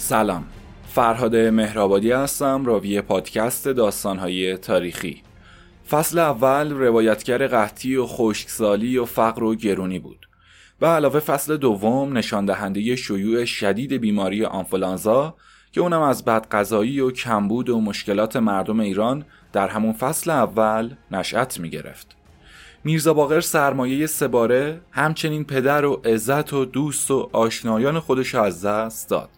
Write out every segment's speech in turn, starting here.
سلام فرهاد مهرآبادی هستم راوی پادکست داستانهای تاریخی فصل اول روایتگر قحطی و خشکسالی و فقر و گرونی بود و علاوه فصل دوم نشان دهنده شیوع شدید بیماری آنفولانزا که اونم از بدقضایی و کمبود و مشکلات مردم ایران در همون فصل اول نشأت می گرفت. میرزا باقر سرمایه سباره همچنین پدر و عزت و دوست و آشنایان خودش از دست داد.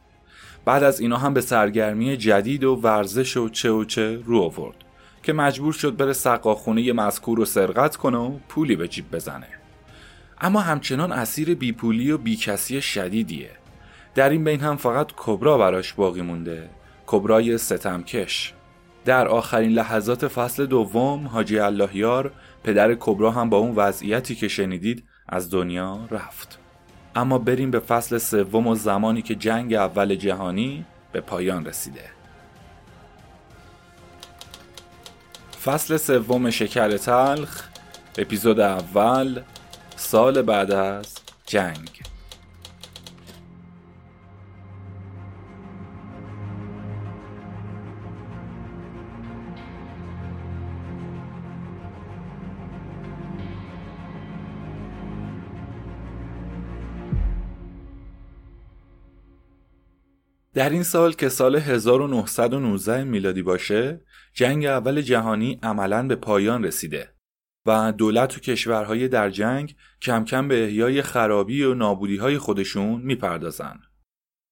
بعد از اینا هم به سرگرمی جدید و ورزش و چه و چه رو آورد که مجبور شد بره سقاخونه مذکور رو سرقت کنه و پولی به جیب بزنه. اما همچنان اسیر بیپولی و بیکسی شدیدیه. در این بین هم فقط کبرا براش باقی مونده. کبرای ستمکش. در آخرین لحظات فصل دوم حاجی اللهیار پدر کبرا هم با اون وضعیتی که شنیدید از دنیا رفت اما بریم به فصل سوم و زمانی که جنگ اول جهانی به پایان رسیده. فصل سوم شکر تلخ اپیزود اول سال بعد از جنگ. در این سال که سال 1919 میلادی باشه جنگ اول جهانی عملا به پایان رسیده و دولت و کشورهای در جنگ کم کم به احیای خرابی و نابودی های خودشون می‌پردازن.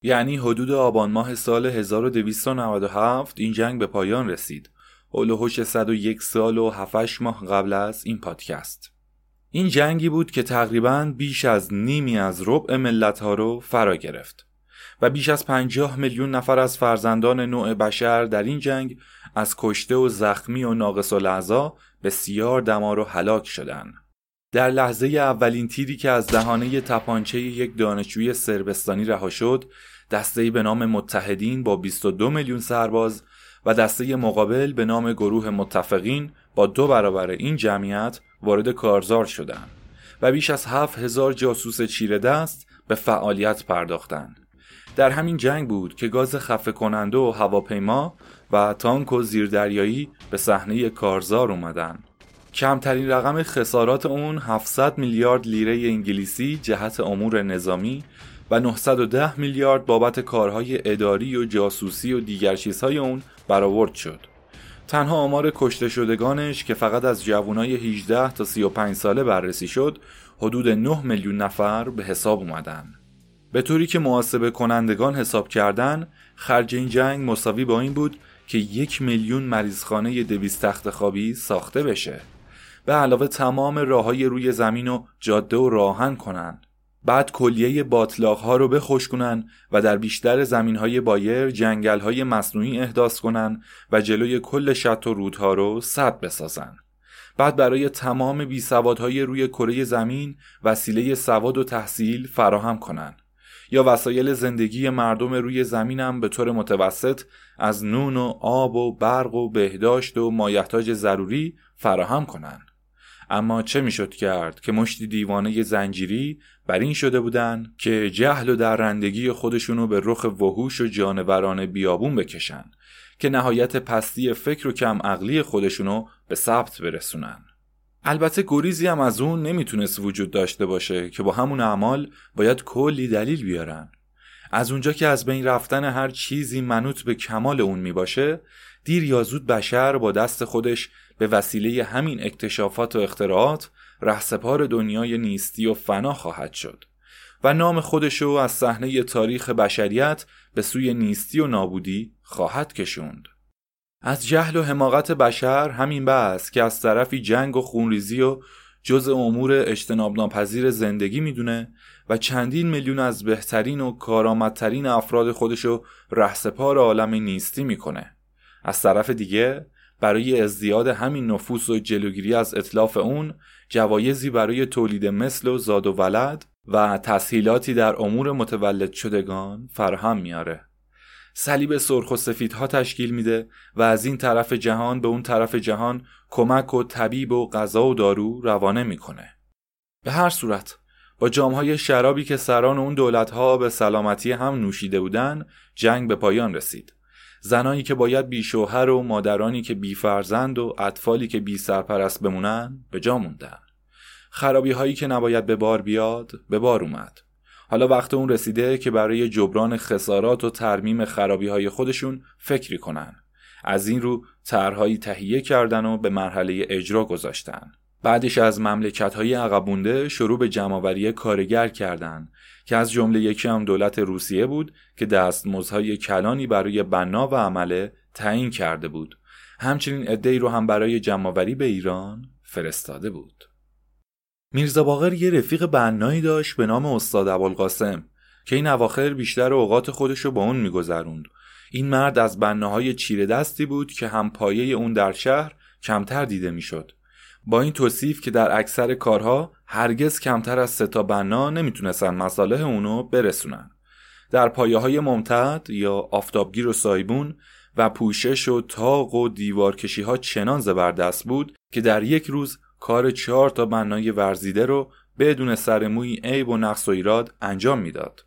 یعنی حدود آبان ماه سال 1297 این جنگ به پایان رسید. هلوهوش 101 سال و 7 ماه قبل از این پادکست. این جنگی بود که تقریبا بیش از نیمی از ربع ملت ها رو فرا گرفت. و بیش از پنجاه میلیون نفر از فرزندان نوع بشر در این جنگ از کشته و زخمی و ناقص و بسیار دمار و هلاک شدند. در لحظه اولین تیری که از دهانه تپانچه یک دانشجوی سربستانی رها شد دسته به نام متحدین با 22 میلیون سرباز و دسته مقابل به نام گروه متفقین با دو برابر این جمعیت وارد کارزار شدند و بیش از هفت هزار جاسوس چیره دست به فعالیت پرداختند. در همین جنگ بود که گاز خفه کننده و هواپیما و تانک و زیردریایی به صحنه کارزار اومدن کمترین رقم خسارات اون 700 میلیارد لیره انگلیسی جهت امور نظامی و 910 میلیارد بابت کارهای اداری و جاسوسی و دیگر چیزهای اون برآورد شد. تنها آمار کشته شدگانش که فقط از جوانای 18 تا 35 ساله بررسی شد حدود 9 میلیون نفر به حساب اومدن. به طوری که محاسبه کنندگان حساب کردن خرج این جنگ مساوی با این بود که یک میلیون مریضخانه دویست تخت خوابی ساخته بشه به علاوه تمام راه های روی زمین و جاده و راهن کنند بعد کلیه باطلاق ها رو بخشکنن و در بیشتر زمین های بایر جنگل های مصنوعی احداث کنن و جلوی کل شط و رودها رو سد بسازن. بعد برای تمام بی های روی کره زمین وسیله سواد و تحصیل فراهم کنند یا وسایل زندگی مردم روی زمینم به طور متوسط از نون و آب و برق و بهداشت و مایحتاج ضروری فراهم کنند. اما چه می‌شد کرد که مشتی دیوانه زنجیری بر این شده بودند که جهل و درندگی خودشونو به رخ وحوش و جانوران بیابون بکشن که نهایت پستی فکر و کم عقلی خودشونو به ثبت برسونن البته گریزی هم از اون نمی‌تونست وجود داشته باشه که با همون اعمال باید کلی دلیل بیارن. از اونجا که از بین رفتن هر چیزی منوط به کمال اون می‌باشه دیر یا زود بشر با دست خودش به وسیله همین اکتشافات و اختراعات رهسپار دنیای نیستی و فنا خواهد شد و نام خودشو از صحنه تاریخ بشریت به سوی نیستی و نابودی خواهد کشوند. از جهل و حماقت بشر همین بس که از طرفی جنگ و خونریزی و جز امور اجتناب ناپذیر زندگی می‌دونه و چندین میلیون از بهترین و کارآمدترین افراد خودشو رهسپار عالم نیستی می‌کنه. از طرف دیگه برای ازدیاد همین نفوس و جلوگیری از اطلاف اون جوایزی برای تولید مثل و زاد و ولد و تسهیلاتی در امور متولد شدگان فراهم میاره صلیب سرخ و سفیدها تشکیل میده و از این طرف جهان به اون طرف جهان کمک و طبیب و غذا و دارو روانه می‌کنه. به هر صورت با جامهای شرابی که سران اون دولتها به سلامتی هم نوشیده بودن جنگ به پایان رسید. زنانی که باید بی شوهر و مادرانی که بی فرزند و اطفالی که بی سرپرست بمونن به جا موندن. خرابی هایی که نباید به بار بیاد به بار اومد. حالا وقت اون رسیده که برای جبران خسارات و ترمیم خرابی های خودشون فکری کنن. از این رو طرحهایی تهیه کردن و به مرحله اجرا گذاشتن. بعدش از مملکت های عقبونده شروع به جمعآوری کارگر کردند که از جمله یکی هم دولت روسیه بود که دستمزدهای کلانی برای بنا و عمله تعیین کرده بود. همچنین عدهای رو هم برای جمعآوری به ایران فرستاده بود. میرزا باقر یه رفیق بنایی داشت به نام استاد ابوالقاسم که این اواخر بیشتر اوقات خودش رو با اون میگذروند. این مرد از بناهای چیره دستی بود که هم پایه اون در شهر کمتر دیده می‌شد. با این توصیف که در اکثر کارها هرگز کمتر از سه تا بنا نمی‌تونستن مصالح اونو برسونن. در پایه های ممتد یا آفتابگیر و سایبون و پوشش و تاق و دیوارکشی ها چنان زبردست بود که در یک روز کار چهار تا بنای ورزیده رو بدون سرموی عیب و نقص و ایراد انجام می‌داد.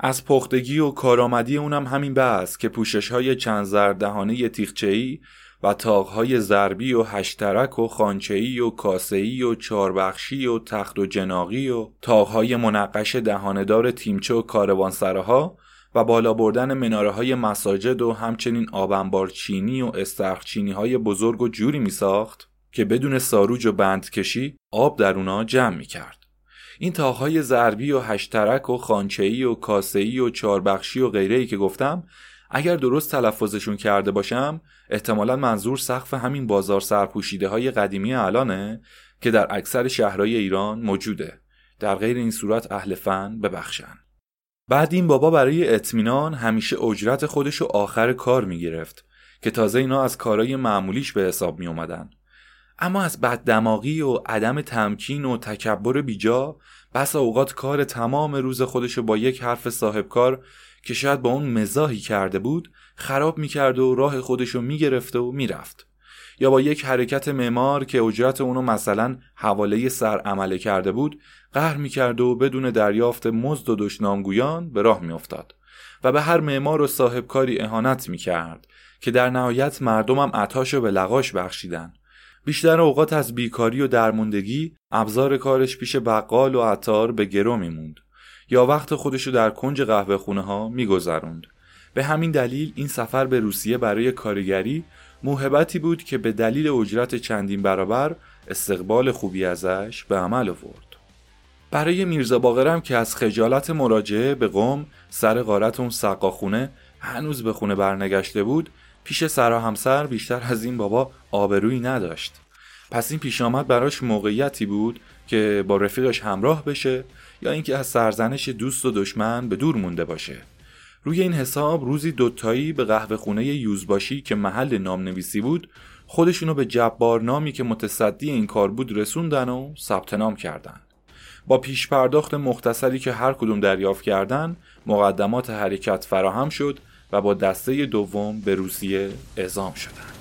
از پختگی و کارآمدی اونم همین بحث که پوشش های چند زردهانه تیخچهی و تاقهای ضربی و هشترک و خانچهی و کاسهی و چاربخشی و تخت و جناقی و تاقهای منقش دهاندار تیمچه و کاروانسراها و بالا بردن مناره های مساجد و همچنین آبنبار چینی و استرخ چینی های بزرگ و جوری می ساخت که بدون ساروج و بندکشی آب در اونا جمع می کرد. این تاقهای ضربی و هشترک و خانچهی و کاسهی و چاربخشی و غیره که گفتم اگر درست تلفظشون کرده باشم احتمالا منظور سقف همین بازار سرپوشیده های قدیمی الانه که در اکثر شهرهای ایران موجوده در غیر این صورت اهل فن ببخشن بعد این بابا برای اطمینان همیشه اجرت خودشو آخر کار می‌گرفت که تازه اینا از کارهای معمولیش به حساب می اومدن. اما از بددماغی و عدم تمکین و تکبر بیجا بس اوقات کار تمام روز خودشو با یک حرف صاحب کار که شاید با اون مزاحی کرده بود خراب می‌کرد و راه خودشو می‌گرفت و می‌رفت. یا با یک حرکت معمار که اجرت اونو مثلا حواله سر عمله کرده بود قهر می‌کرد و بدون دریافت مزد و دشنامگویان به راه میافتاد. و به هر معمار و صاحب کاری اهانت می‌کرد که در نهایت مردمم عطاشو به لغاش بخشیدن. بیشتر اوقات از بیکاری و درموندگی ابزار کارش پیش بقال و عطار به گرو میموند یا وقت خودشو در کنج قهوه خونه ها میگذروند. به همین دلیل این سفر به روسیه برای کارگری موهبتی بود که به دلیل اجرت چندین برابر استقبال خوبی ازش به عمل آورد. برای میرزا باقرم که از خجالت مراجعه به قوم سر غارت اون سقاخونه هنوز به خونه برنگشته بود پیش سرا همسر بیشتر از این بابا آبرویی نداشت. پس این پیش آمد براش موقعیتی بود که با رفیقش همراه بشه یا اینکه از سرزنش دوست و دشمن به دور مونده باشه. روی این حساب روزی دوتایی به قهوه خونه یوزباشی که محل نام نویسی بود خودشونو به جبار نامی که متصدی این کار بود رسوندن و ثبت نام کردن. با پیش پرداخت مختصری که هر کدوم دریافت کردن مقدمات حرکت فراهم شد و با دسته دوم به روسیه اعزام شدند.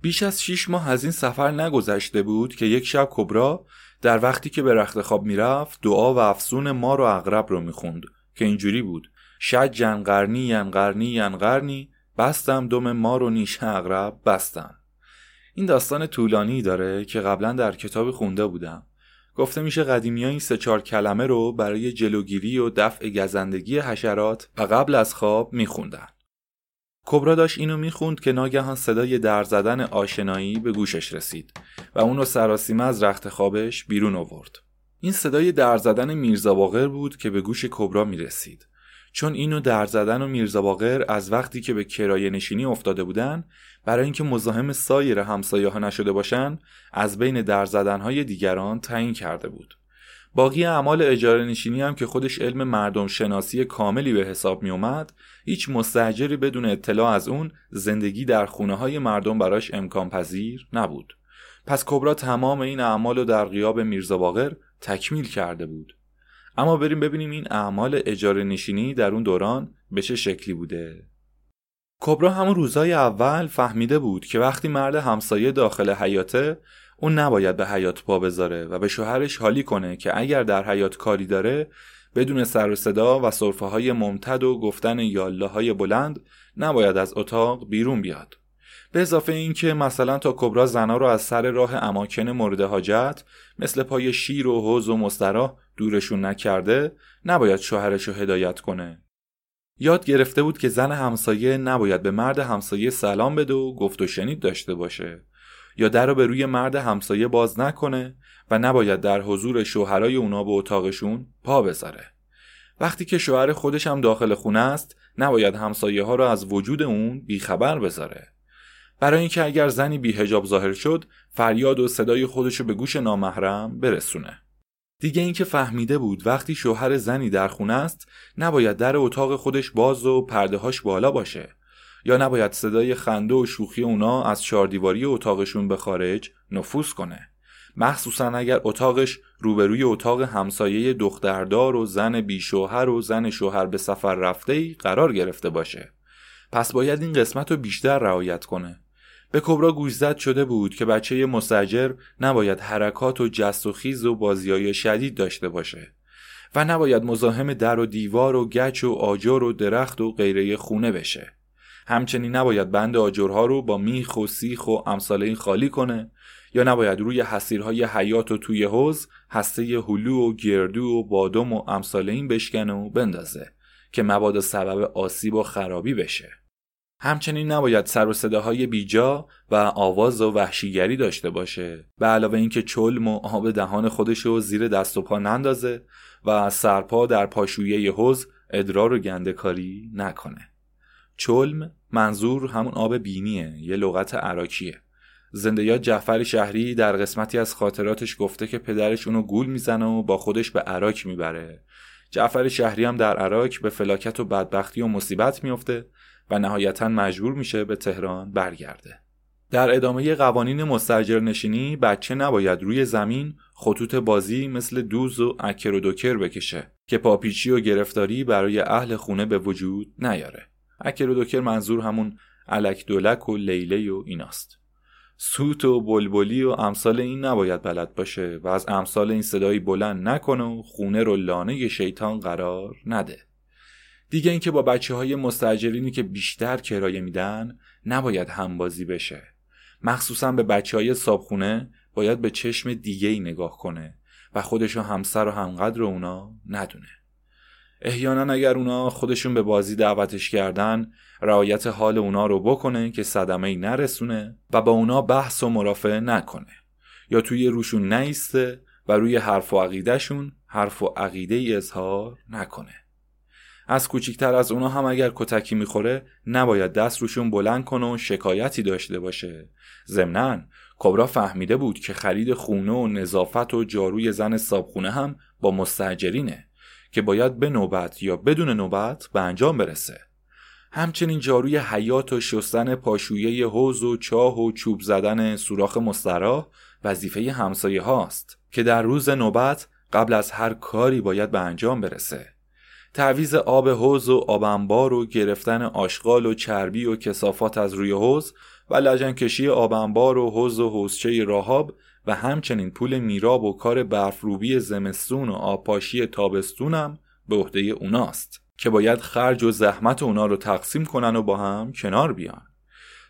بیش از شیش ماه از این سفر نگذشته بود که یک شب کبرا در وقتی که به رخت خواب می‌رفت دعا و افسون مار و اغرب رو می‌خوند که اینجوری بود شد جنقرنی ینقرنی ینقرنی بستم دم مار و نیش اغرب بستم این داستان طولانی داره که قبلا در کتاب خونده بودم گفته میشه قدیمی ها این سه چهار کلمه رو برای جلوگیری و دفع گزندگی حشرات و قبل از خواب میخوندن کبرا داشت اینو می‌خوند که ناگهان صدای در زدن آشنایی به گوشش رسید و اونو سراسیمه از رخت خوابش بیرون آورد. این صدای در زدن میرزا باقر بود که به گوش کبرا می‌رسید. چون اینو در زدن و میرزا باقر از وقتی که به کرایه نشینی افتاده بودن برای اینکه مزاحم سایر همسایه ها نشده باشن از بین در زدن های دیگران تعیین کرده بود. باقی اعمال اجاره نشینی هم که خودش علم مردم شناسی کاملی به حساب می اومد هیچ مستجری بدون اطلاع از اون زندگی در خونه های مردم براش امکان پذیر نبود پس کبرا تمام این اعمال رو در غیاب میرزا باقر تکمیل کرده بود اما بریم ببینیم این اعمال اجاره نشینی در اون دوران به چه شکلی بوده. کبرا همون روزای اول فهمیده بود که وقتی مرد همسایه داخل حیاته اون نباید به حیات پا بذاره و به شوهرش حالی کنه که اگر در حیات کاری داره بدون سر و صدا و صرفه های ممتد و گفتن یاله های بلند نباید از اتاق بیرون بیاد. به اضافه اینکه مثلا تا کبرا زنا رو از سر راه اماکن مورد حاجت مثل پای شیر و حوز و مستراح دورشون نکرده نباید شوهرش رو هدایت کنه. یاد گرفته بود که زن همسایه نباید به مرد همسایه سلام بده و گفت و شنید داشته باشه. یا در رو به روی مرد همسایه باز نکنه و نباید در حضور شوهرای اونا به اتاقشون پا بذاره. وقتی که شوهر خودش هم داخل خونه است نباید همسایه ها رو از وجود اون بیخبر بذاره. برای اینکه اگر زنی بیهجاب ظاهر شد فریاد و صدای خودش رو به گوش نامحرم برسونه. دیگه اینکه فهمیده بود وقتی شوهر زنی در خونه است نباید در اتاق خودش باز و پردههاش بالا باشه. یا نباید صدای خنده و شوخی اونا از چهاردیواری اتاقشون به خارج نفوذ کنه. مخصوصا اگر اتاقش روبروی اتاق همسایه دختردار و زن بیشوهر و زن شوهر به سفر رفته ای قرار گرفته باشه. پس باید این قسمت رو بیشتر رعایت کنه. به کبرا گوشزد شده بود که بچه مستجر نباید حرکات و جست و خیز و بازیای شدید داشته باشه و نباید مزاحم در و دیوار و گچ و آجر و درخت و غیره خونه بشه. همچنین نباید بند آجرها رو با میخ و سیخ و امثال این خالی کنه یا نباید روی حسیرهای حیات و توی حوز هسته هلو و گردو و بادم و امثال این بشکنه و بندازه که مبادا سبب آسیب و خرابی بشه. همچنین نباید سر و صداهای بیجا و آواز و وحشیگری داشته باشه. به علاوه اینکه چلم و آب دهان خودش رو زیر دست و پا نندازه و سرپا در پاشویه حوز ادرار و گندکاری نکنه. چلم منظور همون آب بینیه یه لغت عراکیه زندیات جعفر شهری در قسمتی از خاطراتش گفته که پدرش اونو گول می‌زنه و با خودش به عراک می‌بره. جعفر شهری هم در عراک به فلاکت و بدبختی و مصیبت میفته و نهایتا مجبور میشه به تهران برگرده. در ادامه قوانین مستجر نشینی بچه نباید روی زمین خطوط بازی مثل دوز و اکر و دوکر بکشه که پاپیچی و گرفتاری برای اهل خونه به وجود نیاره. اکر و دوکر منظور همون علک دولک و لیله و ایناست. سوت و بلبلی و امثال این نباید بلد باشه و از امثال این صدایی بلند نکنه و خونه رو لانه شیطان قرار نده. دیگه اینکه با بچه های مستجرینی که بیشتر کرایه میدن نباید همبازی بشه. مخصوصا به بچه های صابخونه باید به چشم دیگه ای نگاه کنه و خودشو همسر و همقدر اونا ندونه. احیانا اگر اونا خودشون به بازی دعوتش کردن رعایت حال اونا رو بکنه که صدمه ای نرسونه و با اونا بحث و مرافعه نکنه. یا توی روشون نیسته و روی حرف و عقیدهشون حرف و عقیده ای اظهار نکنه. از کوچیکتر از اونا هم اگر کتکی می‌خوره نباید دست روشون بلند کنه و شکایتی داشته باشه. ضمنا کبرا فهمیده بود که خرید خونه و نظافت و جاروی زن صابخونه هم با مستجرینه که باید به نوبت یا بدون نوبت به انجام برسه. همچنین جاروی حیات و شستن پاشویه حوز و چاه و چوب زدن سوراخ مستراح وظیفه همسایه هاست که در روز نوبت قبل از هر کاری باید به انجام برسه. تعویز آب حوز و آبنبار و گرفتن آشغال و چربی و کسافات از روی حوز و لجنکشی آبنبار و حوز و حوزچه راهاب و همچنین پول میراب و کار برفروبی زمستون و آبپاشی تابستونم به عهده اوناست که باید خرج و زحمت اونا رو تقسیم کنن و با هم کنار بیان.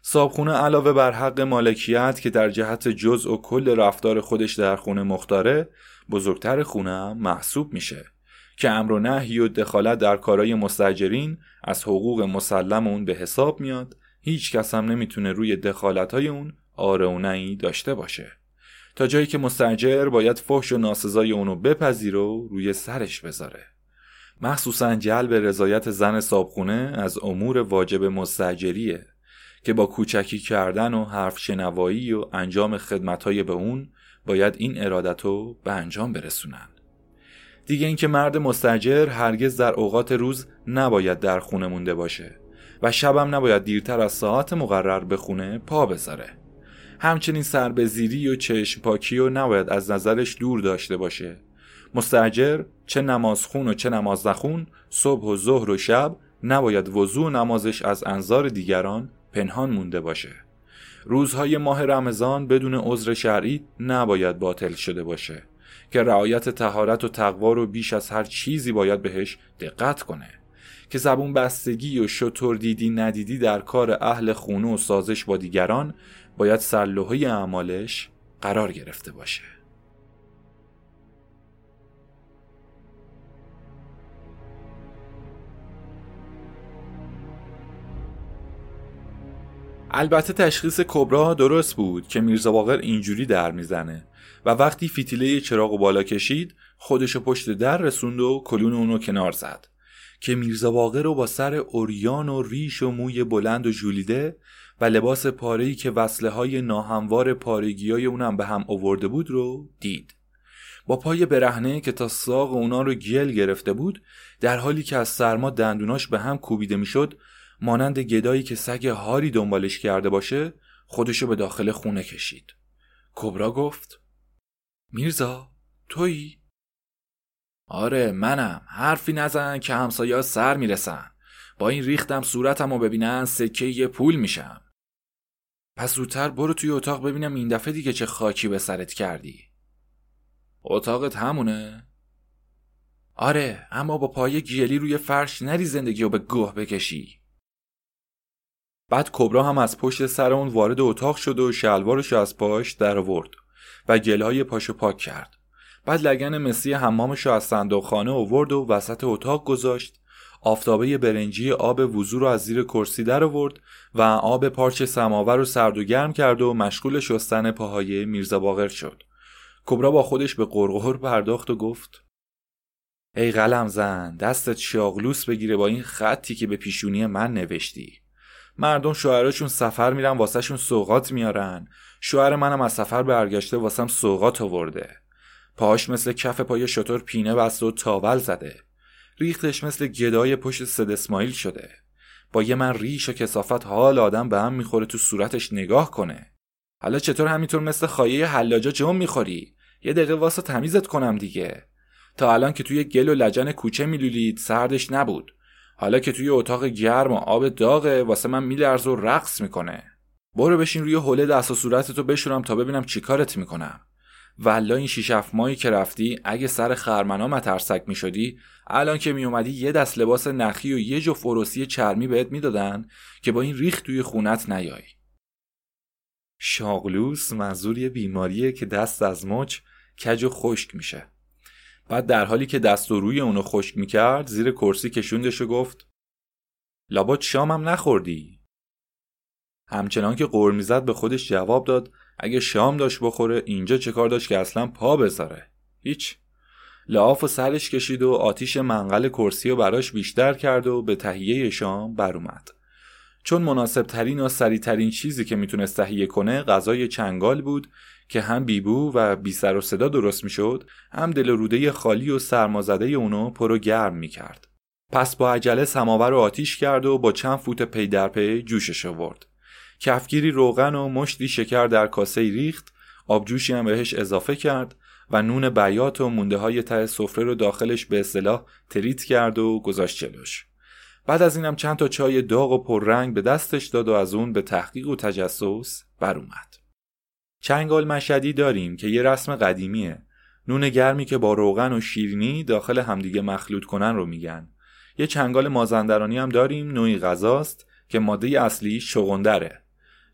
صابخونه علاوه بر حق مالکیت که در جهت جزء و کل رفتار خودش در خونه مختاره بزرگتر خونه محسوب میشه. که امر و نهی و دخالت در کارهای مستجرین از حقوق مسلم اون به حساب میاد هیچ کس هم نمی‌تونه روی دخالت های اون آره و داشته باشه. تا جایی که مستجر باید فحش و ناسزای اونو بپذیر و روی سرش بذاره. مخصوصا جلب رضایت زن صابخونه از امور واجب مستجریه که با کوچکی کردن و حرف شنوایی و انجام خدمتهای به اون باید این ارادت رو به انجام برسونن. دیگه اینکه مرد مستجر هرگز در اوقات روز نباید در خونه مونده باشه و شبم نباید دیرتر از ساعت مقرر به خونه پا بذاره. همچنین سربزیری و چشم پاکی و نباید از نظرش دور داشته باشه. مستجر چه نماز خون و چه نماز نخون صبح و ظهر و شب نباید وضوع نمازش از انظار دیگران پنهان مونده باشه. روزهای ماه رمضان بدون عذر شرعی نباید باطل شده باشه. که رعایت تهارت و تقوا رو بیش از هر چیزی باید بهش دقت کنه. که زبون بستگی و شطور دیدی ندیدی در کار اهل خونه و سازش با دیگران باید سرلوحه اعمالش قرار گرفته باشه. البته تشخیص کبرا درست بود که میرزا باقر اینجوری در می‌زنه و وقتی فیتیله چراغ و بالا کشید خودشو پشت در رسوند و کلون اونو کنار زد. که میرزا باقر رو با سر اوریان و ریش و موی بلند و جولیده و لباس پارهی که وصله های ناهموار پارگی های اونم به هم آورده بود رو دید. با پای برهنه که تا ساق اونا رو گل گرفته بود در حالی که از سرما دندوناش به هم کوبیده می‌شد مانند گدایی که سگ هاری دنبالش کرده باشه خودشو به داخل خونه کشید. کبرا گفت میرزا تویی؟ آره منم. حرفی نزن که همسایه سر می‌رسن. با این ریختم صورتم رو ببینن سکه یه پول میشم. پس زودتر برو توی اتاق ببینم این دفعه دیگه چه خاکی به سرت کردی. اتاقت همونه؟ آره اما با پای گیلی روی فرش نری زندگی رو به گوه بکشی. بعد کبرا هم از پشت سر اون وارد اتاق شد و شلوارش از پاش در آورد و گلهای پاشو پاک کرد. بعد لگن مسی حمامش رو از صندوق خانه آورد و وسط اتاق گذاشت. آفتابه برنجی آب وضو رو از زیر کرسی در آورد و آب پارچ سماور رو سرد و گرم کرد و مشغول شستن پاهای میرزا باقر شد. کبرا با خودش به قرقر پرداخت و گفت ای قلم زن دستت شاغلوس بگیره با این خطی که به پیشونی من نوشتی. مردم شوهراشون سفر میرن واسهشون سوقات میارن. شوهر منم از سفر برگشته واسم سوقات آورده. پاش مثل کف پای شطور پینه بسته و تاول زده. ریختش مثل گدای پشت سد اسماعیل شده. با یه من ریش و کسافت حال آدم به هم می‌خوره تو صورتش نگاه کنه. حالا چطور همینطور مثل خایه حلاجا جم می‌خوری؟ یه دقیقه واسه تمیزت کنم دیگه. تا الان که توی گل و لجن کوچه میلولید سردش نبود. حالا که توی اتاق گرم و آب داغه واسه من میلرز و رقص می‌کنه. برو بشین روی حوله دست و صورتتو بشورم تا ببینم چیکارت می‌کنم. والا این شیش ماهی که رفتی اگه سر خرمنا مترسک می‌شدی الان که میومدی یه دست لباس نخی و یه جو فروسی چرمی بهت می‌دادن که با این ریخت توی خونت نیای. شاغلوس منظور یه بیماریه که دست از مچ کج و خشک میشه. بعد در حالی که دست و روی اونو خشک می‌کرد زیر کرسی کشوندش و گفت لابد شامم نخوردی. همچنان که قور می‌زد به خودش جواب داد اگه شام داشت بخوره اینجا چه کار داشت که اصلا پا بذاره؟ هیچ. لعاف و سرش کشید و آتیش منقل کرسی و براش بیشتر کرد و به تهیه شام بر اومد. چون مناسب ترین و سریع ترین چیزی که می‌تونست تهیه کنه غذای چنگال بود که هم بی بو و بی سر و صدا درست می‌شد هم دل و روده خالی و سرمازده اونو پر و گرم می‌کرد. پس با عجله سماور رو آتیش کرد و با چند فوت پی در پی جوشش آورد کفگیری روغن و مشتی شکر در کاسه ریخت آبجوشی هم بهش اضافه کرد و نون بیات و مونده های ته سفره رو داخلش به اصطلاح تریت کرد و گذاشت جلوش. بعد از اینم چند تا چای داغ و پررنگ به دستش داد و از اون به تحقیق و تجسس بر اومد. چنگال مشدی داریم که یه رسم قدیمیه. نون گرمی که با روغن و شیرینی داخل همدیگه مخلوط کنن رو میگن. یه چنگال مازندرانی هم داریم نوعی غذاست که ماده اصلی شغندره.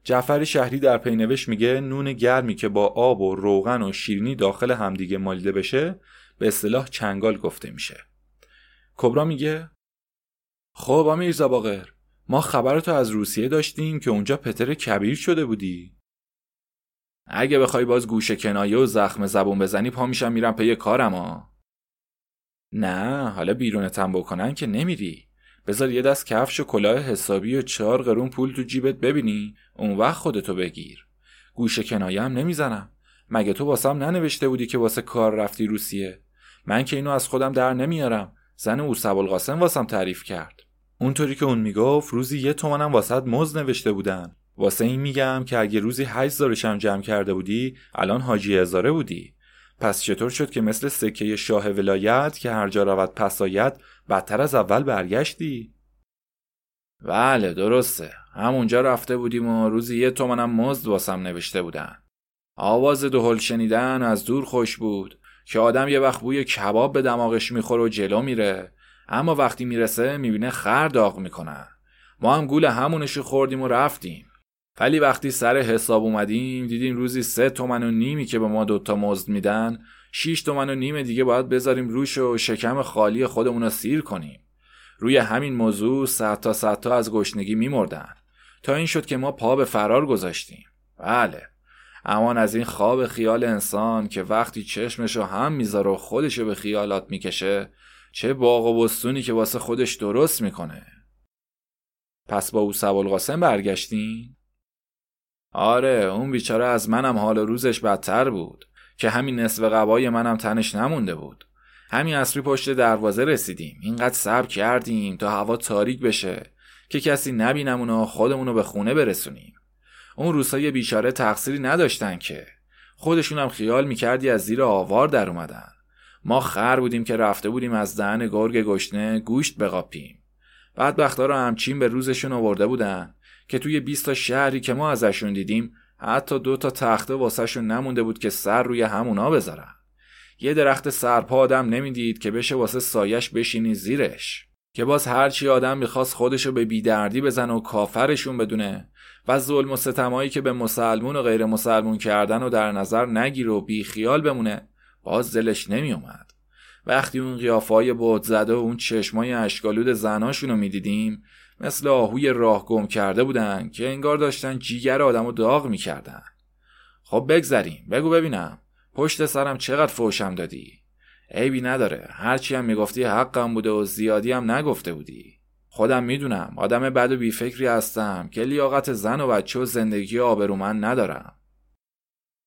جعفر شهری در پینوش میگه نون گرمی که با آب و روغن و شیرینی داخل همدیگه مالیده بشه به اصطلاح چنگال گفته میشه. کبرا میگه خب میرزا باقر ما خبرتو از روسیه داشتیم که اونجا پتر کبیر شده بودی اگه بخوای باز گوشه کنایه و زخم زبون بزنی پا میشم میرم پی کارم ها. نه حالا بیرونتم بکنن که نمیری. بذار یه دست کفش و کلاه حسابی و چهار قرون پول تو جیبت ببینی. اون وقت خودتو بگیر. گوشه کنایه هم نمی‌زنم. مگه تو واسم ننوشته بودی که واسه کار رفتی روسیه؟ من که اینو از خودم در نمیارم. زن او القاسم واسم تعریف کرد. اونطوری که اون می‌گفت روزی یه تومنم واسط مز نوشته بودن. واسه این میگم که اگه روزی هشت زارشم جمع کرده بودی الان حاجی هزاره بودی. پس چطور شد که مثل سکه شاه ولایت که هر جا رود پس بدتر از اول برگشتی؟ بله درسته. همونجا رفته بودیم و روزی یه تومنم مزد واسم نوشته بودن. آواز دهل شنیدن از دور خوش بود. که آدم یه وقت بوی کباب به دماغش می‌خوره و جلو میره. اما وقتی می‌رسه می‌بینه خر داغ می‌کنن ما هم گول همونشو خوردیم و رفتیم. ولی وقتی سر حساب اومدیم دیدیم روزی سه تومن و نیمی که به ما دوتا مزد میدن شیش تومن و نیم دیگه باید بذاریم روش و شکم خالی خودمون رو سیر کنیم. روی همین موضوع صد تا صد تا از گشنگی میمردن. تا این شد که ما پا به فرار گذاشتیم. بله. امان از این خواب خیال انسان که وقتی چشمشو هم می‌ذاره و خودشو به خیالات می‌کشه چه باغ و بستونی که واسه خودش درست می‌کنه. پس با او قاسم برگشتین؟ آره اون بیچاره از منم حال روزش بدتر بود که همین نصف قبای منم تنش نمونده بود. همین اصری پشت دروازه رسیدیم. اینقدر صبر کردیم تا هوا تاریک بشه که کسی نبینمون و خودمونو به خونه برسونیم. اون روسای بیچاره تقصیری نداشتن که. خودشونم خیال می‌کردی از زیر آوار در اومدن. ما خر بودیم که رفته بودیم از دهن گرگ گشنه گوشت بقاپیم. بعد رو همچین به روزشون آورده بودن. که توی 20 تا شهری که ما ازشون دیدیم حتی دو تا تخته واسهشون نمونده بود که سر روی همونا بذارن. یه درخت سرپا آدم نمی‌دید که بشه واسه سایش بشینی زیرش. که باز هرچی آدم می‌خواست خودشو به بیدردی بزنه و کافرشون بدونه و ظلم و ستمایی که به مسلمون و غیر مسلمون کردن و در نظر نگیر و بیخیال بمونه باز دلش نمیومد وقتی اون قیافای بود زده و اون چشمای اشکالود زناشون رو می‌دیدیم مثل آهوی راه گم کرده بودن که انگار داشتن جیگر آدم و داغ می‌کردن. خب بگذریم بگو ببینم پشت سرم چقدر فوشم دادی؟ عیبی نداره هرچی هم می‌گفتی حقم بوده و زیادی هم نگفته بودی. خودم می‌دونم آدم بد و بیفکری هستم که لیاقت زن و بچه و زندگی آبرومند ندارم.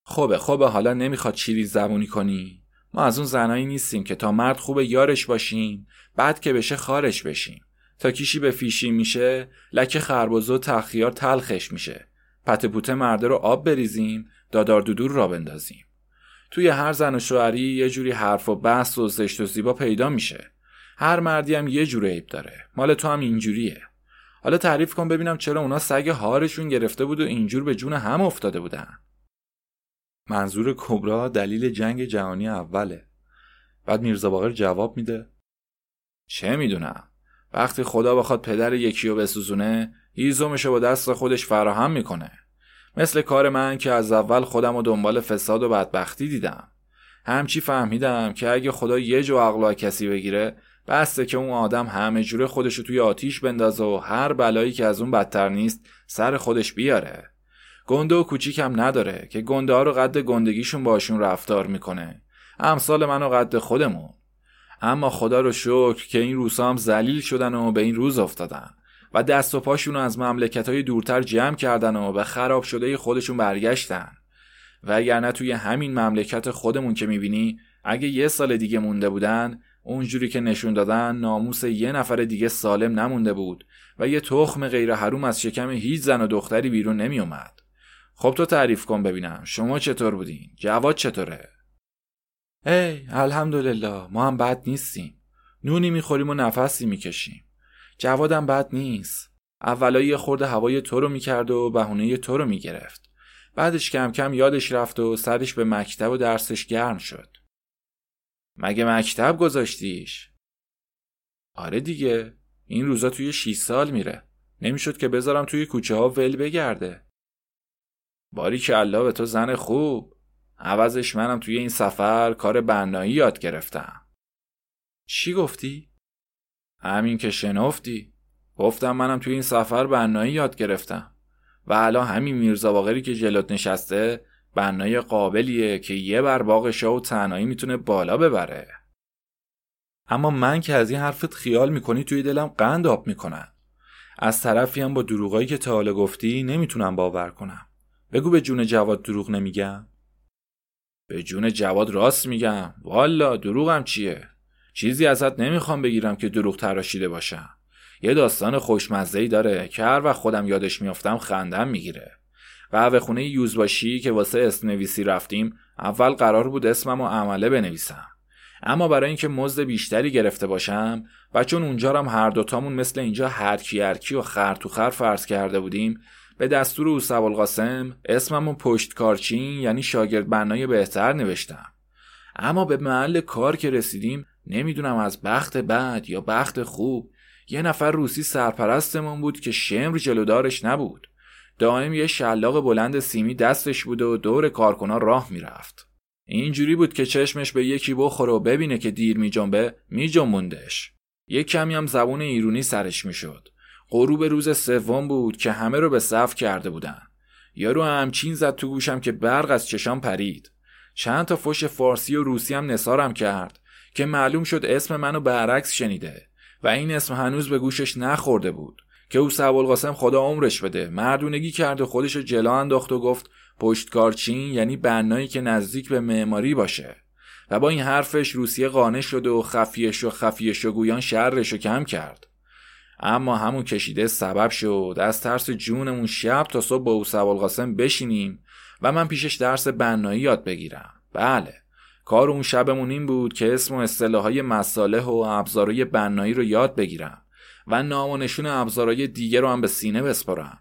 خوبه خوبه حالا نمی‌خواد چیری زبونی کنی؟ ما از اون زنایی نیستیم که تا مرد خوب یارش باشیم بعد که بشه خارش بشیم. تا کیشی به فیشی میشه لکه خربزه و تخیار تلخش میشه. پت پوته مرده رو آب بریزیم دادار دودور را بندازیم. توی هر زن و شوهری یه جوری حرف و بحث و زشت و زیبا پیدا میشه. هر مردی هم یه جور عیب داره. مال تو هم اینجوریه. حالا تعریف کن ببینم چرا اونا سگ هارشون گرفته بود و اینجور به جون هم افتاده بودن. منظور کبرا دلیل جنگ جهانی اوله. بعد میرزا باقر جواب میده. چه می‌دونم؟ وقتی خدا بخواد پدر یکی رو بسوزونه هیزومشو با دست خودش فراهم می‌کنه. مثل کار من که از اول خودم و دنبال فساد و بدبختی دیدم. همچی فهمیدم که اگه خدا یه جو عقل کسی بگیره بسته که اون آدم همه جوره خودشو توی آتیش بندازه و هر بلایی که از اون بدتر نیست سر خودش بیاره. گنده و هم نداره که گنده ها رو قد گندگیشون باشون رفتار می‌کنه. امثال من و قد خودمون. اما خدا رو شکر که این روسا هم زلیل شدن و به این روز افتادن و دست و پاشون از مملکت های دورتر جمع کردن و به خراب شده خودشون برگشتن. و اگر نه توی همین مملکت خودمون که می‌بینی اگه یه سال دیگه مونده بودن اونجوری که نشون دادن ناموس یه نفر دیگه سالم نمونده بود و یه تخم غیر حروم از شکم هیچ زن و دختری بیرون نمیومد خب تو تعریف کن ببینم. شما چطور بودین؟ جواد چطوره؟ ای الحمدلله. ما هم بد نیستیم. نونی می‌خوریم و نفسی می‌کشیم. جوادم بد نیست. اولایی یه خورده هوای تو رو می‌کرد و بهونه تو رو می‌گرفت. بعدش کم کم یادش رفت و سرش به مکتب و درسش گرم شد. مگه مکتب گذاشتیش؟ آره دیگه. این روزا توی 6 سال میره. نمی‌شد که بذارم توی کوچه ها ول بگرده. باری که الله به تو زن خوب. عوضش منم توی این سفر کار بنایی یاد گرفتم. چی گفتی؟ همین که شنفتی. گفتم منم توی این سفر بنایی یاد گرفتم. و الان همین میرزا باقری که جلوت نشسته بنای قابلیه که یه بر باغ شاه و تنهایی می‌تونه بالا ببره. اما من که از این حرفت خیال می‌کنی توی دلم قند آب می‌کنن. از طرفی هم با دروغایی که تا حالا گفتی نمی‌تونم باور کنم. بگو به جون جواد دروغ نمیگم. به جون جواد راست میگم. والا دروغم چیه؟ چیزی ازت نمی‌خوام بگیرم که دروغ تراشیده باشم. یه داستان خوشمزه ای داره که هر وقت خودم یادش میافتم خندم می‌گیره. قهوه خونه یوزباشی که واسه اسم نویسی رفتیم اول قرار بود اسمم و عمله بنویسم. اما برای اینکه مزد بیشتری گرفته باشم و چون اونجا هم هر دوتامون مثل اینجا هرکی هرکی و خر تو خر فرض کرده بودیم به دستور او القاسم اسممو پشت کارچین یعنی شاگرد بنای بهتر نوشتم. اما به محل کار که رسیدیم نمی‌دونم از بخت بد یا بخت خوب یه نفر روسی سرپرستمون بود که شمر جلودارش نبود. دائم یه شلاق بلند سیمی دستش بود و دور کارکنا راه می‌رفت. اینجوری بود که چشمش به یکی بخوره و ببینه که دیر میجنبه میجنبوندش. یه کمی هم زبون ایرونی سرش می‌شد. غروب روز سوم بود که همه رو به صف کرده بودن. یارو همچین زد تو گوشم که برق از چشام پرید. چند تا فش فارسی و روسی هم نسارم کرد که معلوم شد اسم منو برعکس شنیده و این اسم هنوز به گوشش نخورده بود که او قاسم خدا عمرش بده. مردونگی کرد و خودشو جلو انداخت و گفت پشتکارچین یعنی بنایی که نزدیک به معماری باشه. و با این حرفش روسیه قانع شد و خفیش و خفیش و گویان شرش رو کم کرد. اما همون کشیده سبب شد. از ترس جونمون شب تا صبح با او قاسم بشینیم و من پیشش درس بنایی یاد بگیرم. بله. کار اون شبمون این بود که اسم و اصطلاحهای مصالح و ابزارهای بنایی رو یاد بگیرم و نام و نشون ابزارهای دیگه رو هم به سینه بسپرم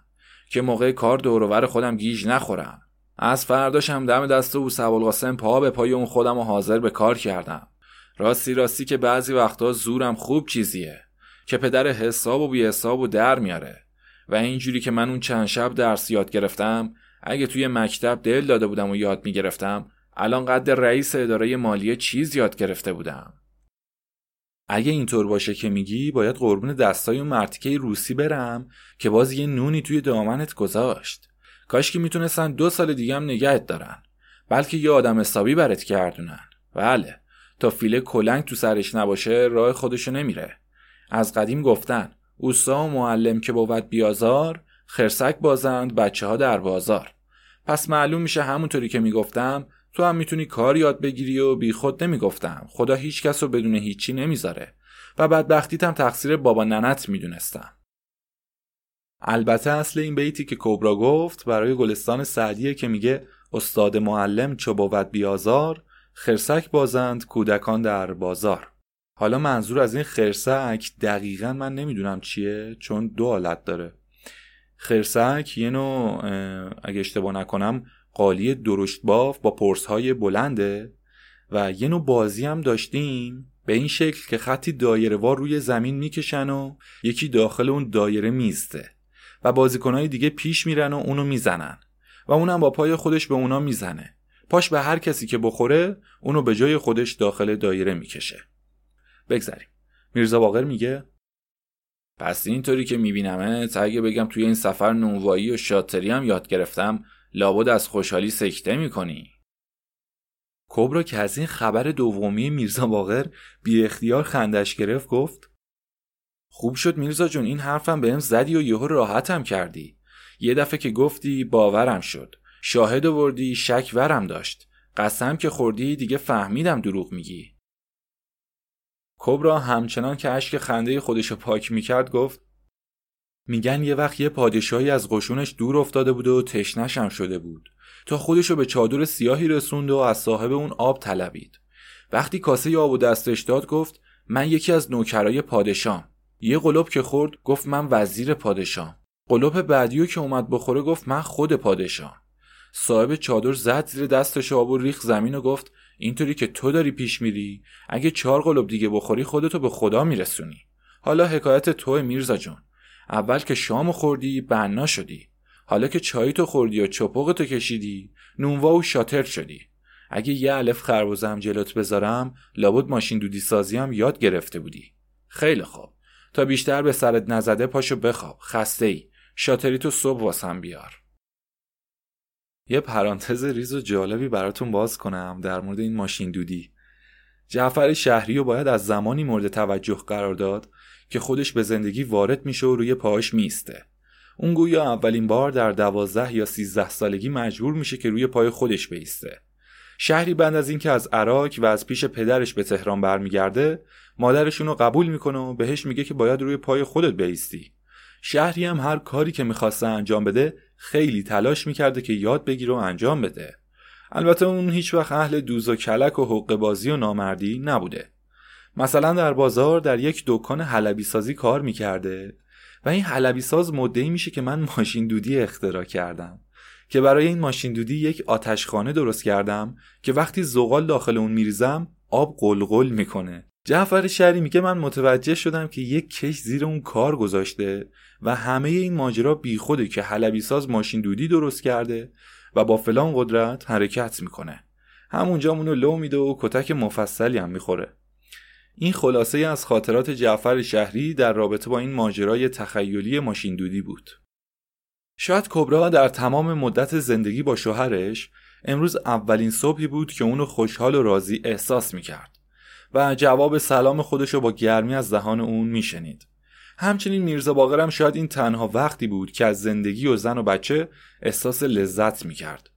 که موقع کار دورور خودم گیج نخورم. از فرداشم دم دست او قاسم پا به پای اون خودم و حاضر به کار کردم. راستی راستی که بعضی وقتا زورم خوب چیزیه. که پدر حساب و بی حساب و در میاره. و اینجوری که من اون چند شب درس یاد گرفتم اگه توی مکتب دل داده بودم و یاد می‌گرفتم الان قد رئیس اداره مالیه چیز یاد گرفته بودم. اگه اینطور باشه که میگی باید قربون دستای اون مرتیکه روسی برم که باز یه نونی توی دامنت گذاشت. کاش که می‌تونستن دو سال دیگه هم نگهت دارن. بلکه یه آدم حسابی برات گردونن. بله تا فیله کلنگ تو سرش نباشه راه خودشو نمیره. از قدیم گفتن اوستا و معلم که بود بیازار خرسک بازند بچه ها در بازار. پس معلوم میشه همونطوری که می‌گفتم تو هم می‌تونی کار یاد بگیری و بی خود نمی‌گفتم. خدا هیچ کس رو بدون هیچی نمی‌ذاره. و بدبختیتم تقصیر بابا ننت می‌دونستم. البته اصل این بیتی که کبرا گفت برای گلستان سعدیه که میگه استاد معلم چو بود بیازار خرسک بازند کودکان در بازار. حالا منظور از این خرسک دقیقا من نمی‌دونم چیه چون دو حالت داره. خرسک یه نوع اگه اشتباه نکنم قالی درشت باف با های بلنده و یه نوع بازی هم داشتیم به این شکل که خطی دایره وار روی زمین می‌کشن و یکی داخل اون دایره میسته و بازیکنهای دیگه پیش میرن و اونو می‌زنن و اونم با پای خودش به اونا می‌زنه. پاش به هر کسی که بخوره اونو به جای خودش داخل دایره می‌کشه. بگذریم. میرزا باقر میگه پس اینطوری که میبینمت اگه بگم توی این سفر نونوایی و شاتری هم یاد گرفتم لابد از خوشحالی سکته می‌کنی. کبرا که از این خبر دومی میرزا باقر بی اختیار خندش گرفت گفت خوب شد میرزا جون این حرفم بهم زدی و یهو راحتم کردی. یه دفعه که گفتی باورم شد. شاهد آوردی شک ورم داشت. قسم که خوردی دیگه فهمیدم دروغ میگی. کبرا همچنان که اشک خنده خودشو پاک می‌کرد گفت میگن یه وقت یه پادشاهی از قشونش دور افتاده بود و تشنشم شده بود. تا خودشو به چادر سیاهی رسوند و از صاحب اون آب طلبید. وقتی کاسه آب و دستش داد گفت من یکی از نوکرای پادشام. یه قلوب که خورد گفت من وزیر پادشام. قلوب بعدیو که اومد بخوره گفت من خود پادشام. صاحب چادر زد زیر دستش آب و ریخ زمین و گفت اینطوری که تو داری پیش میری اگه چهار قلوب دیگه بخوری خودتو به خدا میرسونی. حالا حکایت تو میرزا جون. اول که شام خوردی بنا شدی. حالا که چای تو خوردی و چپق تو کشیدی نونوا و شاتر شدی. اگه یه الف خربوزم جلوت بذارم لابد ماشین دودی سازی هم یاد گرفته بودی. خیلی خوب. تا بیشتر به سرت نزده پاشو بخواب. خسته ای شاتری تو صبح واسم بیار. یه پرانتز ریز و جالبی براتون باز کنم در مورد این ماشین دودی. جعفر شهری رو باید از زمانی مورد توجه قرار داد که خودش به زندگی وارد میشه و روی پاهاش میسته اون گویا اولین بار در دوازده یا سیزده سالگی مجبور میشه که روی پای خودش بیسته. شهری بند از اینکه از عراق و از پیش پدرش به تهران برمیگرده مادرشون رو قبول می‌کنه و بهش میگه که باید روی پای خودت بیستی. شهری هم هر کاری که می‌خواسته انجام بده خیلی تلاش می‌کرده که یاد بگیره و انجام بده. البته اون هیچ وقت اهل دوز و کلک و حق بازی و نامردی نبوده. مثلا در بازار در یک دکان حلبی سازی کار می‌کرده و این حلبی ساز مدعی میشه که من ماشین دودی اختراع کردم. که برای این ماشین دودی یک آتشخانه درست کردم که وقتی زغال داخل اون میریزم آب قلقل می‌کنه. جعفر شهری میگه من متوجه شدم که یک کش زیر اون کار گذاشته و همه این ماجرا بیخوده که حلبی ساز ماشین دودی درست کرده و با فلان قدرت حرکت می‌کنه. همونجا مونو لو میده و کتک مفصلی هم می‌خوره. این خلاصه از خاطرات جعفر شهری در رابطه با این ماجرای تخیلی ماشین دودی بود. شاید کبرا در تمام مدت زندگی با شوهرش امروز اولین صبحی بود که اونو خوشحال و راضی احساس می‌کرد. و جواب سلام خودش رو با گرمی از دهان اون میشنید. همچنین میرزا باقرم شاید این تنها وقتی بود که از زندگی و زن و بچه احساس لذت می‌کرد.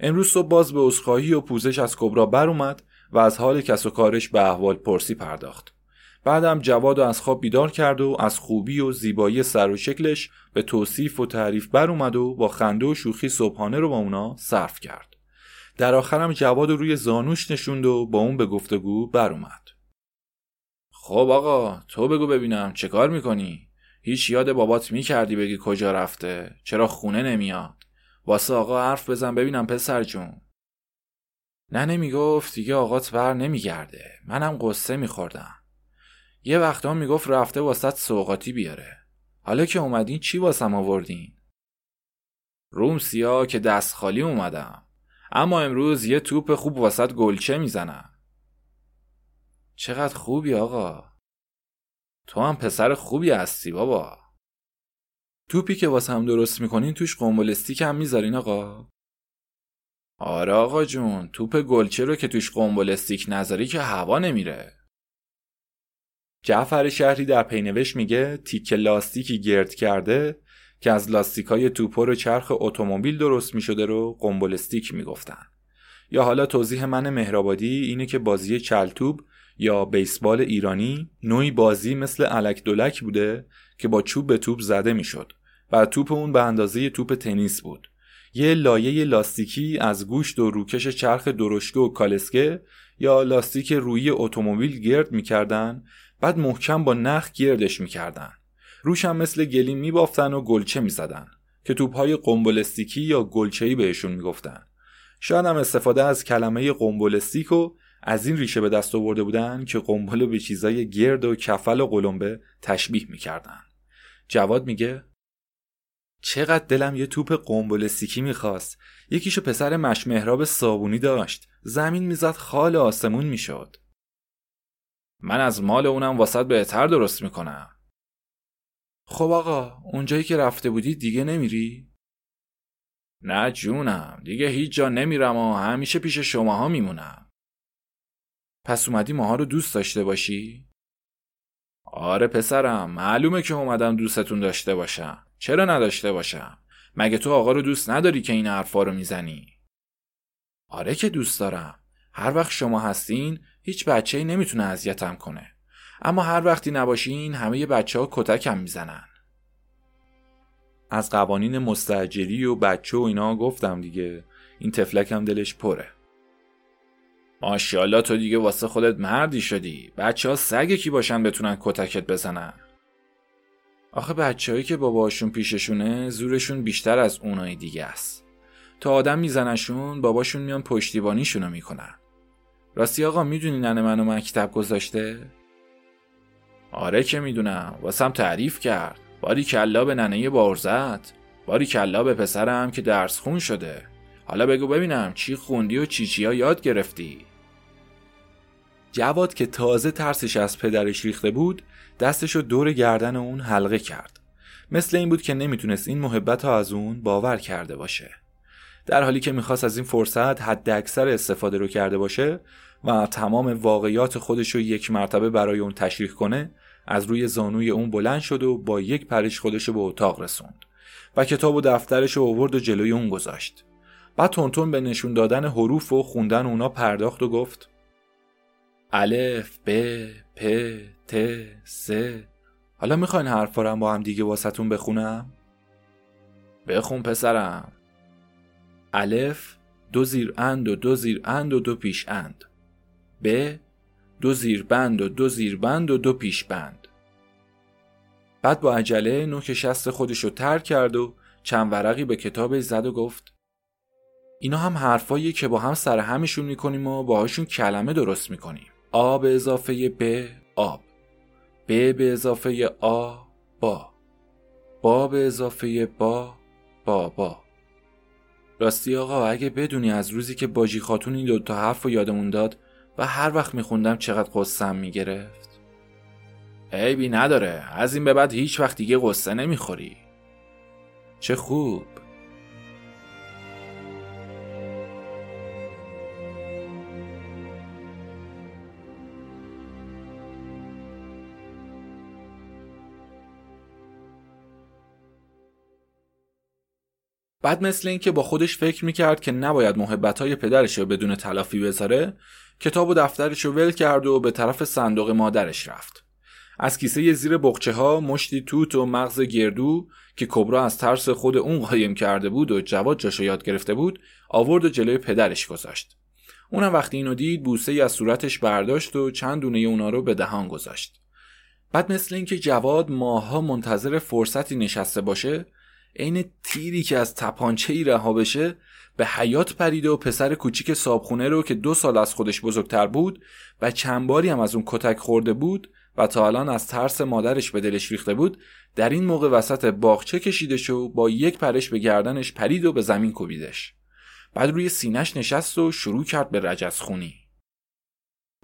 امروز صبح باز به اسخاهی و پوزش از کبرا بر اومد و از حال کس و کارش به احوال پرسی پرداخت. بعدم جواد از خواب بیدار کرد و از خوبی و زیبایی سر و شکلش به توصیف و تعریف بر اومد و با خنده و شوخی صبحانه رو با اونا صرف کرد. در آخرم جواد رو روی زانوش نشوند و با اون به گفتگو بر اومد. خب آقا تو بگو ببینم چه کار می‌کنی؟ هیچ یاد بابات می‌کردی بگی کجا رفته؟ چرا خونه نمیاد؟ واسه آقا حرف بزن ببینم پسر جون. نه نمی‌گفت. دیگه آقات بر نمیگرده. منم قصه میخوردم. یه وقتا می‌گفت رفته واسط سوقاتی بیاره. حالا که اومدین چی واسم آوردین؟ روم سیا که دست خالی اومدم. اما امروز یه توپ خوب واسط گلچه می‌زنم چقدر خوبی آقا. تو هم پسر خوبی هستی بابا. توپی که واسه هم درست می‌کنین توش قنبلستیک هم می‌ذارین آقا. آره آقا جون توپ گلچه رو که توش قنبلستیک نذاری که هوا نمیره. جعفر شهری در پینوش میگه تیک لاستیکی گرد کرده که از لاستیکای توپر چرخ اتومبیل درست می‌شده رو قنبلستیک می‌گفتن. یا حالا توضیح من مهرآبادی اینه که بازی چلتوب یا بیسبال ایرانی نوعی بازی مثل علک دولک بوده که با چوب به توپ زده می‌شد و توپ اون به اندازه توپ تنیس بود. یه لایه لاستیکی از گوشت و روکش چرخ درشکه و کالسکه یا لاستیک روی اتومبیل گرد می‌کردن بعد محکم با نخ گردش می‌کردن. روش هم مثل گلی میبافتن و گلچه می‌زدن که توپهای قنبلستیکی یا گلچه‌ای بهشون می‌گفتن. شاید هم استفاده از کلمه قنبلستیک و از این ریشه به دست آورده بودن که قنبله به چیزای گرد و کفل و قلمبه تشبیه می‌کردن. جواد میگه چقدر دلم یه توپ قنبلستیکی می‌خواست. یکیشو پسر مشمهراب صابونی داشت. زمین می‌زد خال آسمون می‌شد. من از مال اونم واسط بهتر درست می‌کنم. خب آقا اونجایی که رفته بودی دیگه نمیری؟ نه جونم دیگه هیچ جا نمیرم و همیشه پیش شماها میمونم پس اومدی ماها رو دوست داشته باشی؟ آره پسرم معلومه که اومدم دوستتون داشته باشم چرا نداشته باشم؟ مگه تو آقا رو دوست نداری که این حرفا رو می‌زنی؟ آره که دوست دارم هر وقت شما هستین هیچ بچه ای نمی‌تونه اذیتم کنه اما هر وقتی نباشین همه بچه ها کتکم می‌زنن. از قوانین مستجری و بچه و اینا گفتم دیگه این تفلک هم دلش پره. ماشاءالله تو دیگه واسه خودت مردی شدی. بچه ها سگ کی باشن بتونن کتکت بزنن؟ آخه بچههایی که باباشون پیششونه زورشون بیشتر از اونای دیگه است. تا آدم میزنشون باباشون میان پشتیبانیشونو می‌کنن. راستی آقا می‌دونی ننه منو مکتب گذاشته؟ آره که می‌دونم. واسم تعریف کرد. باری کلا به ننه بارزت باری کلا به پسرم که درس خون شده. حالا بگو ببینم چی خوندی و چی چیا یاد گرفتی. جواد که تازه ترسش از پدرش ریخته بود دستش رو دور گردن اون حلقه کرد. مثل این بود که نمی‌تونست این محبت ها از اون باور کرده باشه. در حالی که می‌خواست از این فرصت حد اکثر استفاده رو کرده باشه و تمام واقعیات خودش رو یک مرتبه برای اون تشریح کنه از روی زانوی اون بلند شد و با یک پرش خودش به اتاق رسوند و کتاب و دفترش رو آورد و جلوی اون گذاشت. بعد تونتون به نشون دادن حروف و خوندن اونا پرداخت و گفت الف ب پ ت س. حالا می‌خواین حرفا رو با هم دیگه واسطون بخونم؟ بخون پسرم. الف دو زیر اند و دو زیر اند و دو پیش اند. ب دو زیر بند و دو زیر بند و دو پیش بند بعد با عجله نوک شست خودش رو تر کرد و چند ورقی به کتابش زد و گفت اینا هم حرفایی که با هم سر همشون می‌کنیم و باهاشون کلمه درست می‌کنیم. آ به اضافه ب آب ب به اضافه آ با با به اضافه با با با راستی آقا اگه بدونی از روزی که باجی خاتون این دوتا حرف رو یادمون داد و هر وقت میخوندم چقدر قصم می‌گرفت. عیبی نداره از این به بعد هیچ وقت دیگه قصه نمی‌خوری. چه خوب. بعد مثل اینکه با خودش فکر می‌کرد که نباید محبت پدرش رو بدون تلافی بذاره کتاب و دفترش رو ول کرد و به طرف صندوق مادرش رفت. از کیسه زیر بخچه ها مشتی توت و مغز گردو که کبرا از ترس خود اون قایم کرده بود و جواد جاشو یاد گرفته بود آورد و جلوی پدرش گذاشت. اونم وقتی اینو دید بوسه از صورتش برداشت و چند دونه اونا رو به دهان گذاشت. بعد مثل اینکه جواد ماها منتظر فرصتی نشسته باشه عین تیری که از تپانچه ای رها بشه به حیات پریده و پسر کوچیک صابخونه رو که دو سال از خودش بزرگتر بود و چند باری هم از اون کتک خورده بود و تا الان از ترس مادرش به دلش ریخته بود در این موقع وسط باغچه کشیدش و با یک پرش به گردنش پرید و به زمین کوبیدش. بعد روی سینش نشست و شروع کرد به رجز خونی.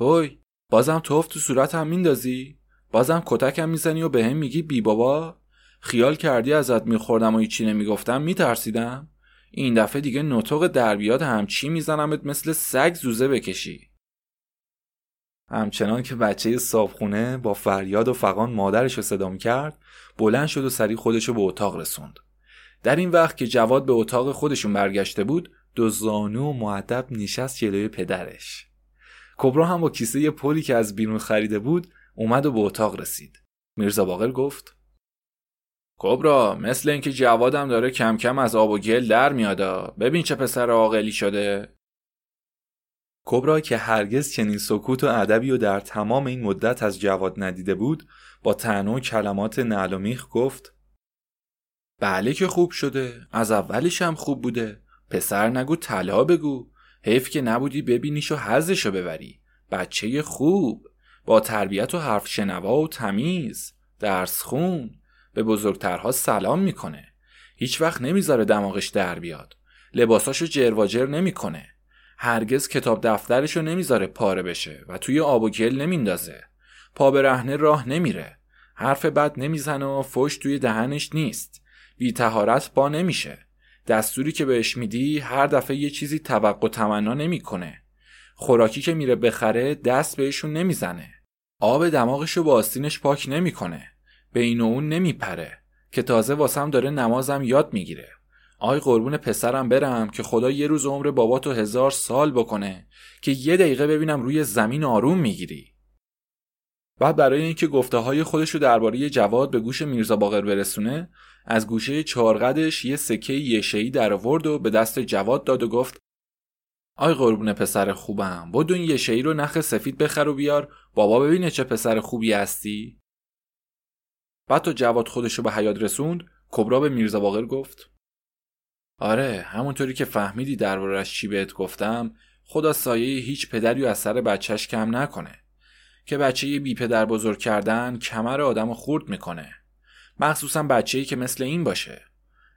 هوی بازم توف تو صورت هم میندازی؟ بازم کتکم می‌زنی و به هم میگی بی بابا؟ خیال کردی ازت میخوردم و هیچی نمی‌گفتم؟ میترسیدم؟ این دفعه دیگه نطق دربیاد همچی میزنمت مثل سگ زوزه بکشی. همچنان که بچه صابخونه با فریاد و فقان مادرش رو صدام کرد بلند شد و سریع خودش رو به اتاق رسوند. در این وقت که جواد به اتاق خودشون برگشته بود دو زانو و معدب نشست جلوی پدرش. کبرا هم با کیسه پلی که از بیرون خریده بود اومد و به اتاق رسید. میرزا باقر گفت کبرا مثل اینکه جوادم داره کم کم از آب و گل در میادا ببین چه پسر عاقلی شده. کبرا که هرگز چنین سکوت و ادبی و در تمام این مدت از جواد ندیده بود با تنها کلمات نعلومیخ گفت بله که خوب شده از اولش هم خوب بوده. پسر نگو طلا بگو. حیف که نبودی ببینیش و حزشو ببری. بچه خوب. با تربیت و حرف شنوا و تمیز. درس خون. به بزرگترها سلام می‌کنه. هیچ وقت نمی‌ذاره دماغش در بیاد. لباساشو جرواجر نمی‌کنه. هرگز کتاب دفترشو نمی‌ذاره پاره بشه و توی آب و گل نمیندازه. پا به رهنه راه نمیره. حرف بد نمی‌زنه و فش توی دهنش نیست. بی تهارت با نمیشه. دستوری که بهش میدی هر دفعه یه چیزی توقع تمنا نمی‌کنه. خوراکی که میره بخره دست بهشون نمی‌زنه. آب دماغشو با آستینش پاک نمی‌کنه. به این و اون نمیپره که تازه واسم داره نمازم یاد می‌گیره. آی قربون پسرم برم که خدا یه روز عمر باباتو هزار سال بکنه که یه دقیقه ببینم روی زمین آروم می‌گیری. بعد برای اینکه گفته های خودش رو درباره جواد به گوش میرزا باقر برسونه از گوشه چارقدش یه سکه یشهی در آورد و به دست جواد داد و گفت آی قربون پسر خوبم بدون یشهی رو نخ سفید بخر و بیار بابا ببینه چه پسر خوبی هستی؟ بعد تو جواد خودش رو به حیات رسوند کبرا به میرزا باقر گفت. آره همونطوری که فهمیدی دربارش چی بهت گفتم خدا سایه هیچ پدری و از سر بچهش کم نکنه. که بچه بی پدر بزرگ کردن کمر آدم رو خورد می‌کنه. مخصوصا بچه‌ای که مثل این باشه.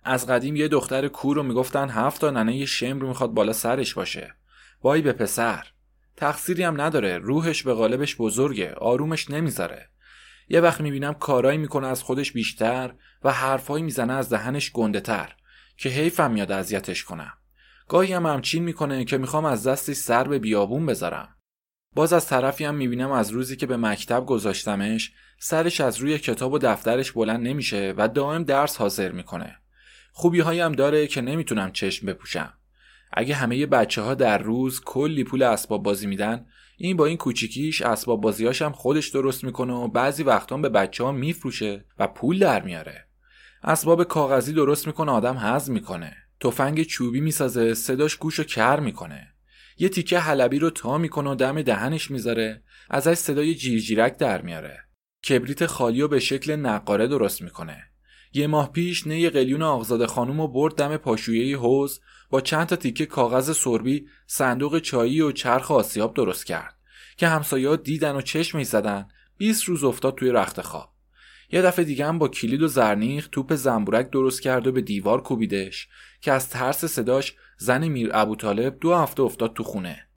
از قدیم یه دختر کور رو می‌گفتن هفت تا ننه شمر می‌خواد بالا سرش باشه. وای به پسر. تقصیری هم نداره روحش به غالبش بزرگه آرومش نمی‌ذاره. یه وقت می‌بینم کارایی می‌کنه از خودش بیشتر و حرفهایی می‌زنه از دهنش گنده تر که حیفم میاد اذیتش کنم. گاهی هم همچین می‌کنه که می‌خوام از دستش سر به بیابون بذارم. باز از طرفی هم می‌بینم از روزی که به مکتب گذاشتمش سرش از روی کتاب و دفترش بلند نمیشه و دائم درس حاضر می‌کنه. خوبی هم داره که نمی‌تونم چشم بپوشم. اگه همه بچه ها در روز کلی پول اسباب بازی میدن این با این کوچیکیش اسباب بازیاش هم خودش درست می‌کنه و بعضی وقتا به بچه ها میفروشه و پول در میاره. اسباب کاغذی درست می‌کنه آدم هضم می‌کنه. تفنگ چوبی می‌سازه صداش گوشو کر می‌کنه. یه تیکه حلبی رو تا می‌کنه و دم دهنش می‌ذاره. ازش صدای جیرجیرک در میاره. کبریت خالی رو به شکل نقاره درست می‌کنه. یه ماه پیش نی قلیون آقزاده خانوم و برد دم پاشویه حوز با چند تا تیکه کاغذ سربی صندوق چایی و چرخ آسیاب درست کرد که همسایه دیدن و چشم زدن 20 روز افتاد توی رخت خواب. یه دفعه دیگه هم با کلید و زرنیخ توپ زنبورک درست کرد و به دیوار کوبیدش که از ترس صداش زن میر ابو طالب دو هفته افتاد تو خونه.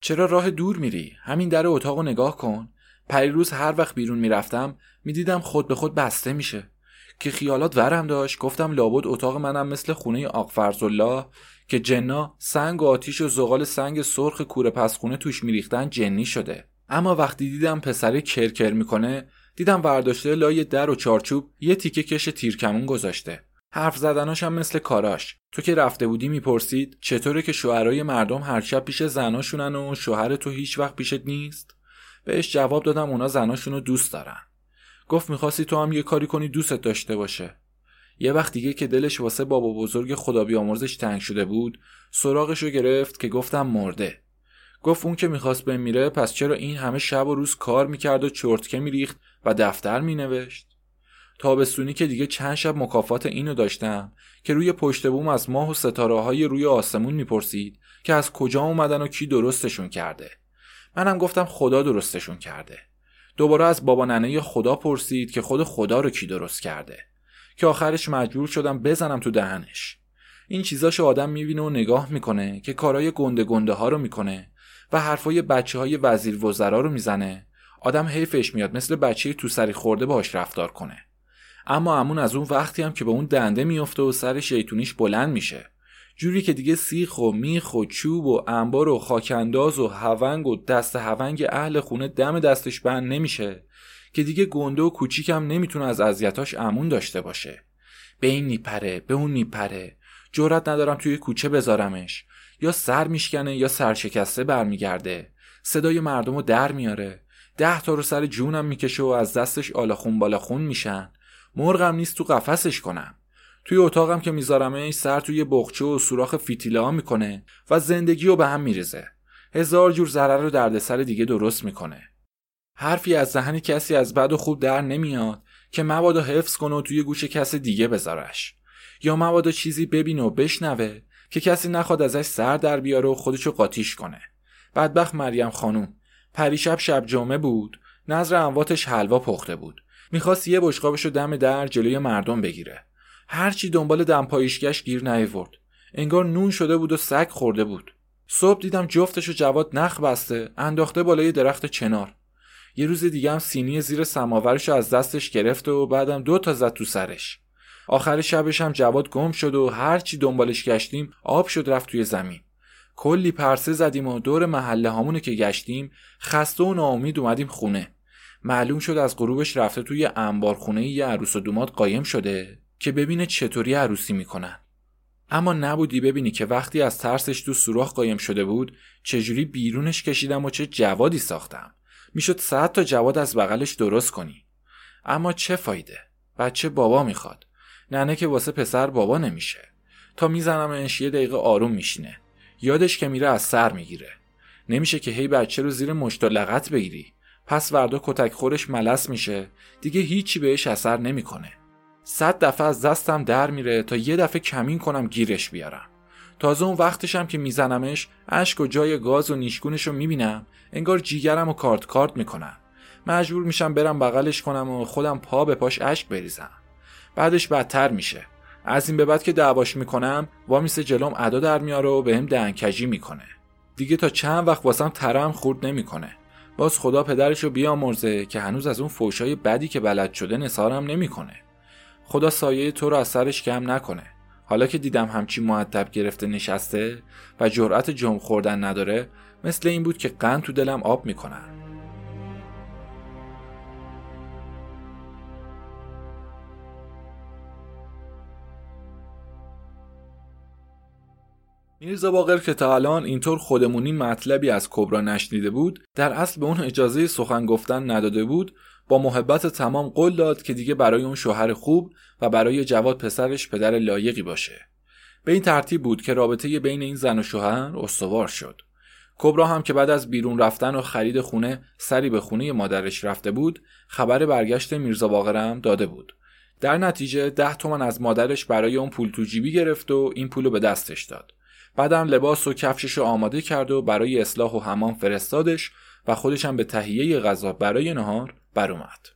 چرا راه دور میری؟ همین در اتاق رو نگاه کن. پریروز هر وقت بیرون می‌رفتم می‌دیدم خود به خود بسته میشه. که خیالات ورم داشت. گفتم لابد اتاق منم مثل خونه آق فرزالله که جنا سنگ و آتیش و زغال سنگ سرخ کوره پسخونه توش میریختن جنی شده. اما وقتی دیدم پسره کرکر می‌کنه دیدم ورداشته لای در و چارچوب یه تیکه کش تیرکمون گذاشته. حرف زدناش هم مثل کاراش. تو که رفته بودی می‌پرسید چطوره که شوهرای مردم هر شب پیش زناشونن و شوهر تو هیچ وقت پیشت نیست؟ بهش جواب دادم اونا زناشونو دوست دارن. گفت می‌خواستی تو هم یه کاری کنی دوستت داشته باشه. یه وقت دیگه که دلش واسه بابا بزرگ خدا بیامرزش تنگ شده بود سراغشو گرفت که گفتم مرده. گفت اون که می‌خواست بمیره پس چرا این همه شب و روز کار می‌کرد و چرتکه میریخت و دفتر مینوشت؟ تابستونی که دیگه چند شب مکافات اینو داشتم که روی پشت بوم از ماه و ستاره های روی آسمون می‌پرسید که از کجا اومدن و کی درستشون کرده. منم گفتم خدا درستشون کرده. دوباره از بابا ننه خدا پرسید که خود خدا رو کی درست کرده. که آخرش مجبور شدم بزنم تو دهنش. این چیزاشو آدم می‌بینه و نگاه می‌کنه که کارای گنده گنده ها رو می‌کنه و حرفای بچه های وزیر وزرا رو می‌زنه. آدم حیفش میاد مثل بچه تو سری خورده باش رفتار کنه. اما امون از اون وقتی هم که به اون دنده میفته و سر شیطونیش بلند میشه. جوری که دیگه سیخ و میخ و چوب و انبار و خاکنداز و هونگ و دست هونگ اهل خونه دم دستش بند نمیشه که دیگه گنده و کوچیکم نمی‌تونه از اذیتاش امون داشته باشه. به این میپره به اون میپره. جرات ندارم توی کوچه بذارمش. یا سر میشکنه یا سرشکسته برمیگرده. صدای مردم رو در میاره. ده تا رو سر جونم می‌کشه و از دستش آلاخون بالاخون میشن. مرغم نیست تو قفسش کنم. توی اتاقم که میذارمش سر توی بخچه و سوراخ فیتیله ها می‌کنه و زندگی رو به هم میریزه. هزار جور ضرر و دردسر دیگه درست می‌کنه. حرفی از ذهن کسی از بد و خوب در نمیاد که مبادا حفظ کنه و توی گوش کس دیگه بذارش. یا مبادا چیزی ببینه و بشنوه که کسی نخواد ازش سر در بیاره و خودشو قاتیش کنه. بدبخت مریم خانوم. پریشب شب جمعه بود. نظر امواتش حلوا پخته بود. می‌خواست یه بشقابشو دم در جلوی مردم بگیره. هرچی دنبال دمپایشگش گیر نیورد انگار نون شده بود و سگ خورده بود. صبح دیدم جفتشو جواد نخ بسته انداخته بالای درخت چنار. یه روز دیگه هم سینی زیر سماورش از دستش گرفت و بعدم دو تا زد تو سرش. آخر شبش هم جواد گم شد و هرچی دنبالش گشتیم آب شد رفت توی زمین. کلی پرسه زدیم و دور محله هامونو که گشتیم خسته و ناامید اومدیم خونه. معلوم شد از غروبش رفته توی انبارخونه یه عروس و دومات قایم شده. که ببینه چطوری عروسی می‌کنن اما نبودی ببینی که وقتی از ترسش تو سوراخ قایم شده بود چجوری بیرونش کشیدم و چه جوادی ساختم. می‌شد صد تا جواد از بغلش درست کنی. اما چه فایده؟ بچه بابا می‌خواد. ننه که واسه پسر بابا نمیشه. تا میزنمش یه دقیقه آروم میشینه. یادش که میره از سر می‌گیره. نمیشه که هی بچه رو زیر مشت لغت بگیری. پس وردا کتک خورش ملس میشه. دیگه هیچی بهش اثر نمی‌کنه. صد دفعه از دستم در میره تا یه دفعه کمین کنم گیرش بیارم. تازه اون وقتشم که میزنمش اشک و جای گاز و نیشگونش رو می‌بینم. انگار جیگرم و کارت کارت می‌کنم. مجبور میشم برم بغلش کنم و خودم پا به پاش اشک بریزم. بعدش بدتر میشه. از این به بعد که دعواش می‌کنم وامیس جلوم ادا در میاره و بهم دهنکجی می‌کنه. دیگه تا چند وقت واسم ترم خورد نمی‌کنه. باز خدا پدرشو بیامرزه که هنوز از اون فوشای بدی که بلد شده نثارم نمی‌کنه. خدا سایه تو رو از سرش کم نکنه. حالا که دیدم همچی معدب گرفته نشسته و جرأت جم خوردن نداره مثل این بود که قند تو دلم آب می‌کنن. میرزا باقر که تا الان اینطور خودمونی مطلبی از کبرا نشنیده بود در اصل به اون اجازه سخن گفتن نداده بود با محبت تمام قول داد که دیگه برای اون شوهر خوب و برای جواد پسرش پدر لایقی باشه. به این ترتیب بود که رابطه بین این زن و شوهر استوار شد. کبرا هم که بعد از بیرون رفتن و خرید خونه سری به خونه مادرش رفته بود خبر برگشت میرزا باقرم داده بود. در نتیجه ده تومن از مادرش برای اون پول تو جیبی گرفت و این پولو به دستش داد. بعدم لباس و کفشش رو آماده کرد و برای اصلاح و حمام فرستادش و خودش هم به تهیه غذا برای نهار اومد.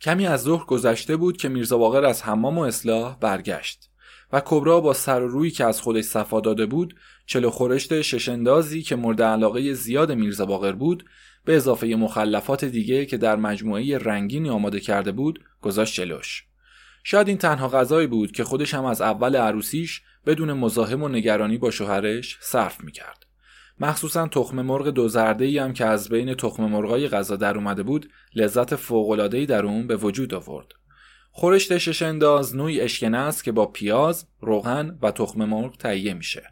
کمی از ظهر گذشته بود که میرزا باقر از حمام و اصلاح برگشت و کبرا با سر و روی که از خودش صفا داده بود چلو خورشت ششندازی که مورد علاقه زیاد میرزا باقر بود به اضافه مخلفات دیگه که در مجموعه رنگینی آماده کرده بود گذاشت جلوش شاید این تنها غذایی بود که خودش هم از اول عروسیش بدون مزاحم و نگرانی با شوهرش صرف می‌کرد مخصوصا تخم مرغ دو زرده ای هم که از بین تخم مرغای غذا در اومده بود لذت فوق در اون به وجود آورد خورشت شش انداز نوعی اشکنه است که با پیاز، روغن و تخم مرغ تهیه میشه.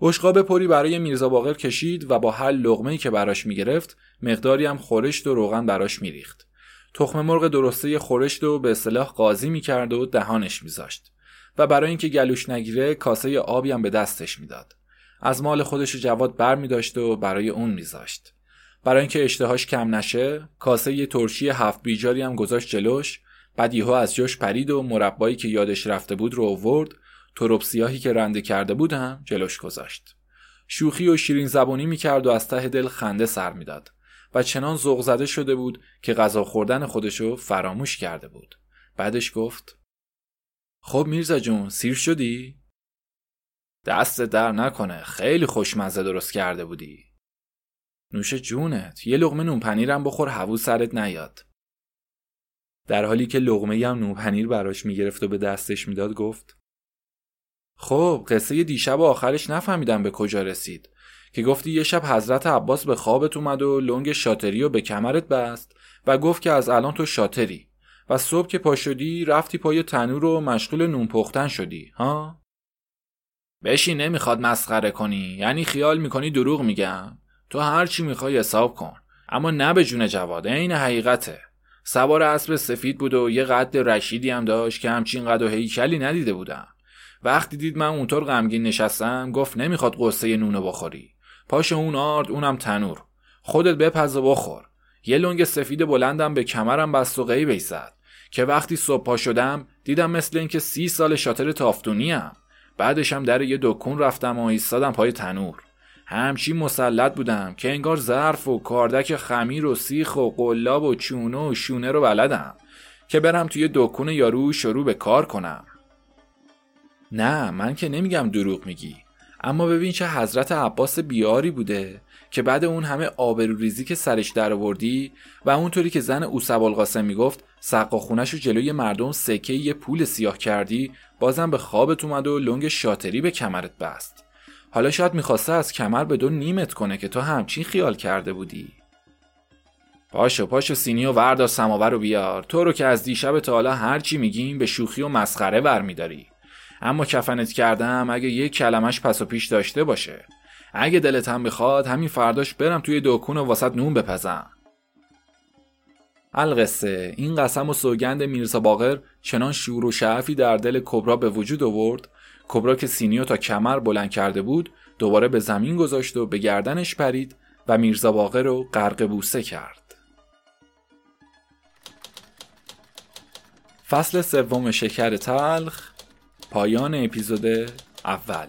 بشقاب پری برای میرزا باقر کشید و با هر لغمه‌ای که براش می‌گرفت مقداری هم خورشت و روغن براش میریخت. تخم مرغ درسته خورشت رو به اصطلاح قاضی می‌کرد و دهانش میذاشت و برای اینکه گلوش نگیره کاسه آبی هم به دستش می‌داد. از مال خودش جواد بر می داشت و برای اون میذاشت. برای اینکه اشتهاش کم نشه کاسه یه ترشی هفت بیجاری هم گذاشت جلوش. بعد یهو از جاش پرید و مربایی که یادش رفته بود رو آورد. تروب سیاهی که رنده کرده بود هم جلوش گذاشت. شوخی و شیرین زبانی می‌کرد و از ته دل خنده سر می‌داد. و چنان ذوق زده شده بود که غذا خوردن خودشو فراموش کرده بود. بعدش گفت خب میرزا جون سیر شدی؟ دست در نکنه. خیلی خوشمزه درست کرده بودی. نوش جونت. یه لغمه نون پنیرم بخور هوو سرت نیاد. در حالی که لغمه هم نون پنیر براش می‌گرفت و به دستش می‌داد گفت خب قصه دیشب آخرش نفهمیدم به کجا رسید. که گفتی یه شب حضرت عباس به خوابت اومد و لنگ شاتری و به کمرت بست و گفت که از الان تو شاتری. و صبح که پا شدی رفتی پای تنور و مشغول نون پختن شدی ها؟ بشی نمی‌خواد مسخره کنی. یعنی خیال می‌کنی دروغ میگم؟ تو هر چی می‌خوای حساب کن. اما نه به جون جواد عین حقیقته. سوار اسب سفید بود و یه قد رشیدی هم داشت که همچین قد و هیکلی ندیده بودم. وقتی دید من اونطور غمگین نشستم گفت نمی‌خواد قصه نونو بخوری. پاش اون آرد اونم تنور. خودت بپز و بخور. یه لنگ سفید بلندم به کمرم بست و قیبه زد. که وقتی صبح پا شدم دیدم مثل اینکه سی سال شاتر تافتونی هم. بعدش هم در یه دکون رفتم و ایستادم پای تنور. همچین مسلط بودم که انگار ظرف و کاردک خمیر و سیخ و قلاب و چونه و شونه رو بلدم که برم توی دکون یارو شروع به کار کنم. نه من که نمیگم دروغ میگی. اما ببین چه حضرت عباس بیاری بوده که بعد اون همه آبروریزی که سرش در آوردی و اونطوری که زن اوسب القاسم می‌گفت سقا خونش رو جلوی مردم سکه یه پول سیاه کردی بازم به خوابت اومد و لنگ شاتری به کمرت بست. حالا شاید می‌خواسته از کمر به دو نیمت کنه که تو همچین خیال کرده بودی. پاشو پاشو سینی و وردار سماور رو بیار. تو رو که از دیشب تا حالا هرچی میگیم به شوخی و مسخره برمیداری اما کفنت کردم اگه یک کلمش پس و پیش داشته باشه. اگه دلت هم بخواد همین فرداش برم توی دکون و واسط نون بپزم. القصه این قسم و سوگند میرزا باقر چنان شور و شعفی در دل کبرا به وجود آورد. کبرا که سینیو تا کمر بلند کرده بود دوباره به زمین گذاشت و به گردنش پرید و میرزا باقر رو غرق بوسه کرد. فصل سوم شکر تلخ پایان اپیزود اول.